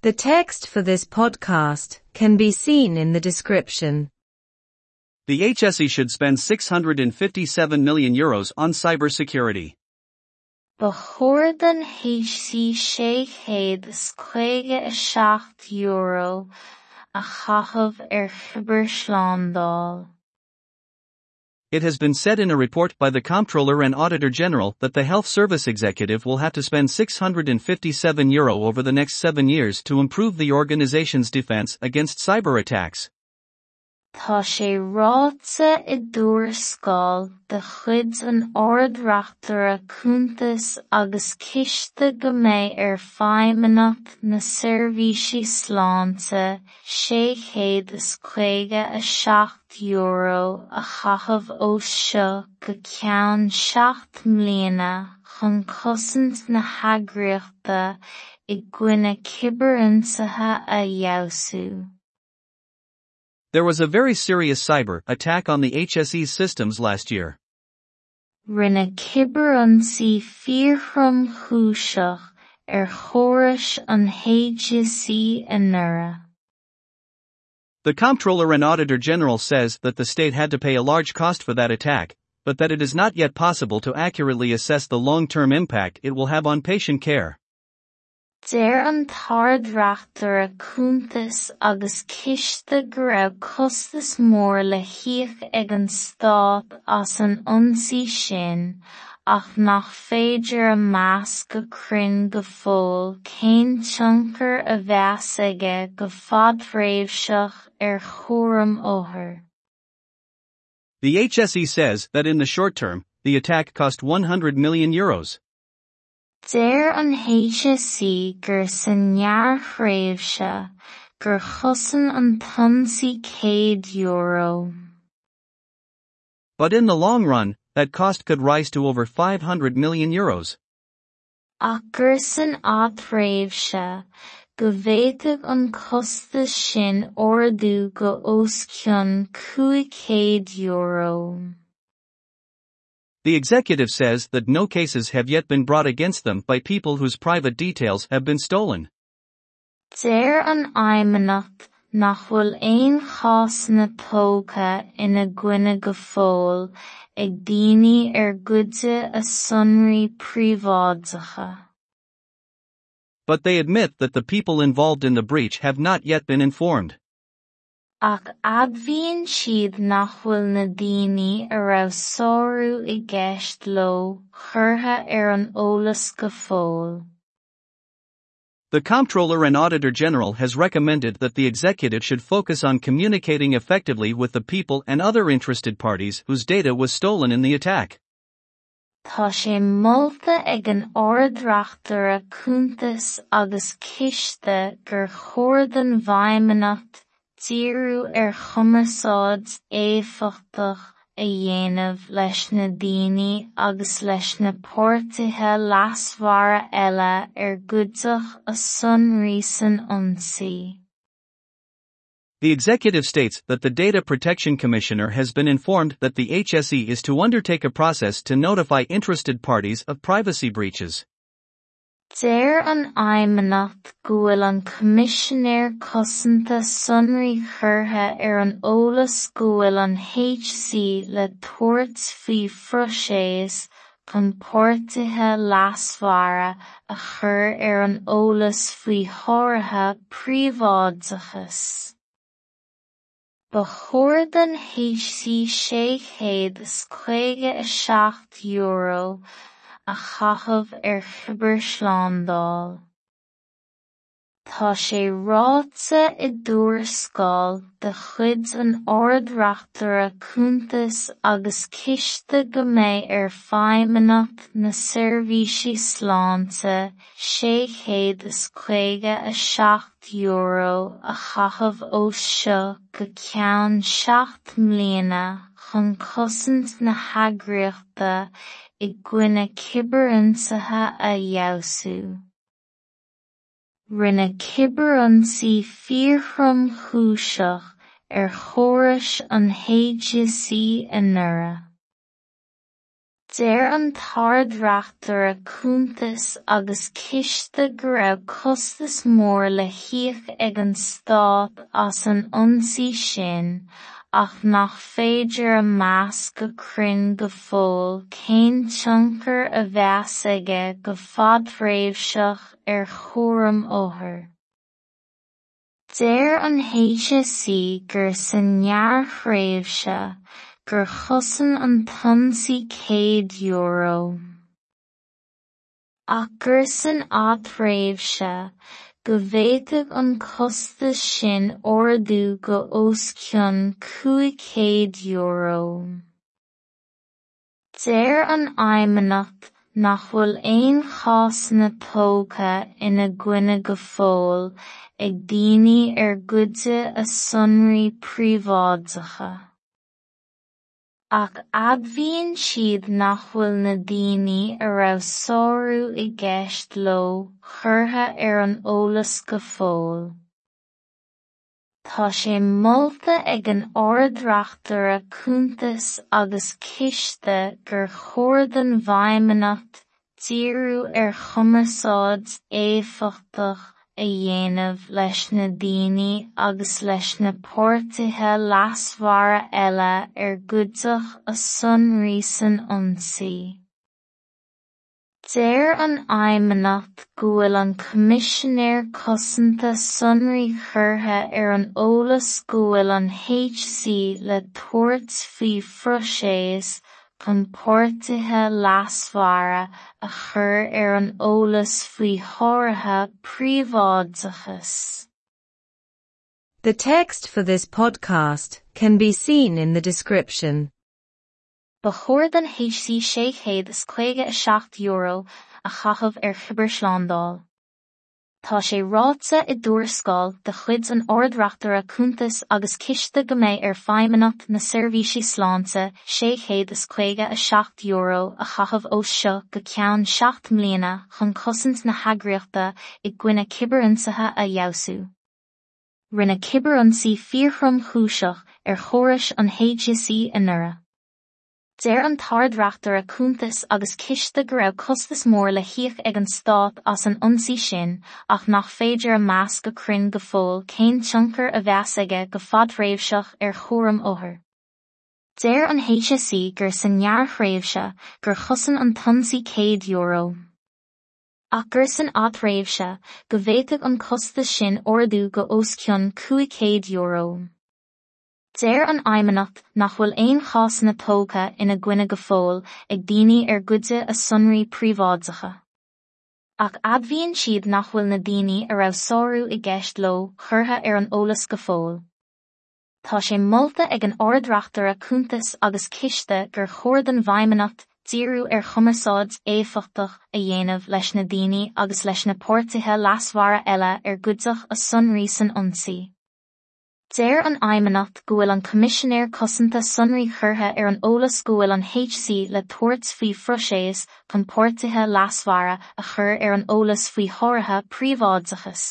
The text for this podcast can be seen in the description. The HSE should spend 657 million euros on cybersecurity. Ba chóir den HC sé chéad is a seacht euro a chathamh ar chibar slándal. It has been said in a report by the Comptroller and Auditor General that the Health Service Executive will have to spend 657 euro over the next seven years to improve the organization's defense against cyber attacks. Tá sé ráite i dtúr scáil de chuid an ardreachtaire cúntas agus ciste go mbeidh ar feidhmeannacht na seirbhísí sláinte sé chéad is chuige a seacht euro a chathamh ó seo go ceann seacht mbliana chun cosint na heagraíochta i gcoinne cibeariontaithe a fheabhsú. There was a very serious cyber attack on the HSE's systems last year. Rinne cibearionsaí fíorchrom chúiseach ar chórais an HSE er in. The Comptroller and Auditor General says that the state had to pay a large cost for that attack, but that it is not yet possible to accurately assess the long-term impact it will have on patient care. Deir an tardhreachtaire er cúntas agus ciste go raibh costas mór le haoch ag an Stát as an ionsaí sin, ach nach féidir a meas go cruinn go fóill cén tionchar a bheas aige go fadhréimhseach ar chóirim óthair. The HSE says that in the short term, the attack cost 100 million euros. Deir an gur sa gur chosann an céad euro. But in the long run, that cost could rise to over 500 million euros. Ach gur san áthréimhse, go bhféadfadh an costas sin ordú go oscionn cúig euro. The executive says that no cases have yet been brought against them by people whose private details have been stolen. An aidhmeannacht nach bhfuil aon chásanna tógtha ina gcoinne go fóill ag daoine ar gcuide a er sonraí príobháideacha. But they admit that the people involved in the breach have not yet been informed. Ach admhaíonn siad nach na daoine a raibh sóiriú i gceist leo curtha ar an eolas go fóill. The Comptroller and Auditor General has recommended that the executive should focus on communicating effectively with the people and other interested parties whose data was stolen in the attack. Tá sé molta ag an ardreachtaire cúntas agus ciste gur chóir den bhfeidhmeannacht Chumarsáid éifeachtach a na agus na a. The executive states that the Data Protection Commissioner has been informed that the HSE is to undertake a process to notify interested parties of privacy breaches. Deir an aidhmeannacht go bhfuil an coimisinéir cosanta sonraí curtha ar an eolas go bhfuil an HC le tabhairt faoi phroiséis chun pórtaithe lasmhara a chur ar an eolas faoi háirithe príobháideachas. Ba chóir den HC sé chéad is chuige a seacht euro a chathamh ar thiobar sláindáil. Tá sé ráite i dtúr scáil de chuid an ardreachtaire cúntas agus ciste go mbeidh ar feidhmeannacht na seirbhísí sláinte sé chéad is chuige a seacht euro a chathamh ó seo go ceann seacht mbliana chun na heagraíochta i gcoinne cibeariontaithe a fheabhsú. Rinne cibearionsaí fíorchrom chúiseach ar chórais an HSE in nua. Deir an tardrachtar a cúntas agus ciste go raibh mór le hiac ag an stát as an ionsaí sin ach nach féidir a measc go crinn go fóil cén tionchar a bheas aige go fad réimseach ar chóram óthair. Déir an héise si gur san near réimse gur chusan an tonsaí céad euro. Ach gur san ád réimse bhféadfadh an costas sin ordú go oscionn cúig euro. Deir an aidhmeannacht nach bhfuil aon chásanna tógtha ina gcoinne go fóill ag daoine ar gcuide a sonraí príobháideacha. Ach admhaíonn siad nach bhfuil na daoine a raibh sárú i gceist leo curtha ar an eolas go fóill. Tá sé molta ag an ardreachtaire cúntas agus ciste gur chóir den bhfeidhmeannacht díriú ar chumarsáid éifeachtach Er a dhéanamh leis na daoine agus leis na páirtithe lasmhara eile ar gcuideach a sonraí san ionsaí. Deir an aidhmeannacht go bhfuil an Coimisinéir Cosanta sonraí curtha ar er an eolas go bhfuil an HC le phroiséis chun páirtithe lasmhara a chur ar an eolas faoi háirithe príobháideachas. The text for this podcast can be seen in the description. Ba chóir den HC sé chéad is a seacht euro a chathamh ar chibar sláándáil. Tá sé ráite i dúrascáil de chuid an ordreachtar a cúntas agus ciste go méid ar feidhmeannacht na seirbhísí sláinte sé chéad is chuige a seacht euro a chathamh ó seo go ceann seacht mbliana chun cosint na heagraíochta i gcuine cibearionsaithe a dheasú. Rinne cibearonsaí fíorchrom chúiseach ar chórais an HSE in nura. Deir an tardraachtar a cúntas agus ciste go raibh costas mór le hiac ag an stát as an ionsaí sin ach nach féidir a meas go cruinn go fóill cén tionchar a bheas aige go fadhréimhseach ar chóirim óthair. Deir an HSE gur san nearchréimhse gur chosann an tonsaí céad euro. Ach gur san áthréimhse go bhféadfadh an costas sin ordú go oscionn cúig euro. Deir an aidhmeannacht nach bhfuil aon chásanna tógtha ina gcoinne go fóill ag daoine ar gcuide a sonraí príobháideacha. Ach admhaíonn siad nach bhfuil na daoine a raibh sárú i gceist leo curtha ar an eolas go fóill. Tá sé molta ag an ardreachtar a cúntas agus ciste gur chóir den bhaimenacht díú ar chumarsáid éfachtach a dhéanamh leis na daoine agus leis na pórtathe lasmhara eile ar gcuideach a sonraí san Déir an aimimenacht go bhfuil an commissionéir cosanta sunraí churtha ar an olalas gohfuil an HC le tuairt faoi froséis chun pórtathe lasmhara a chur ar an olalas faoi háirithe príomhádachas.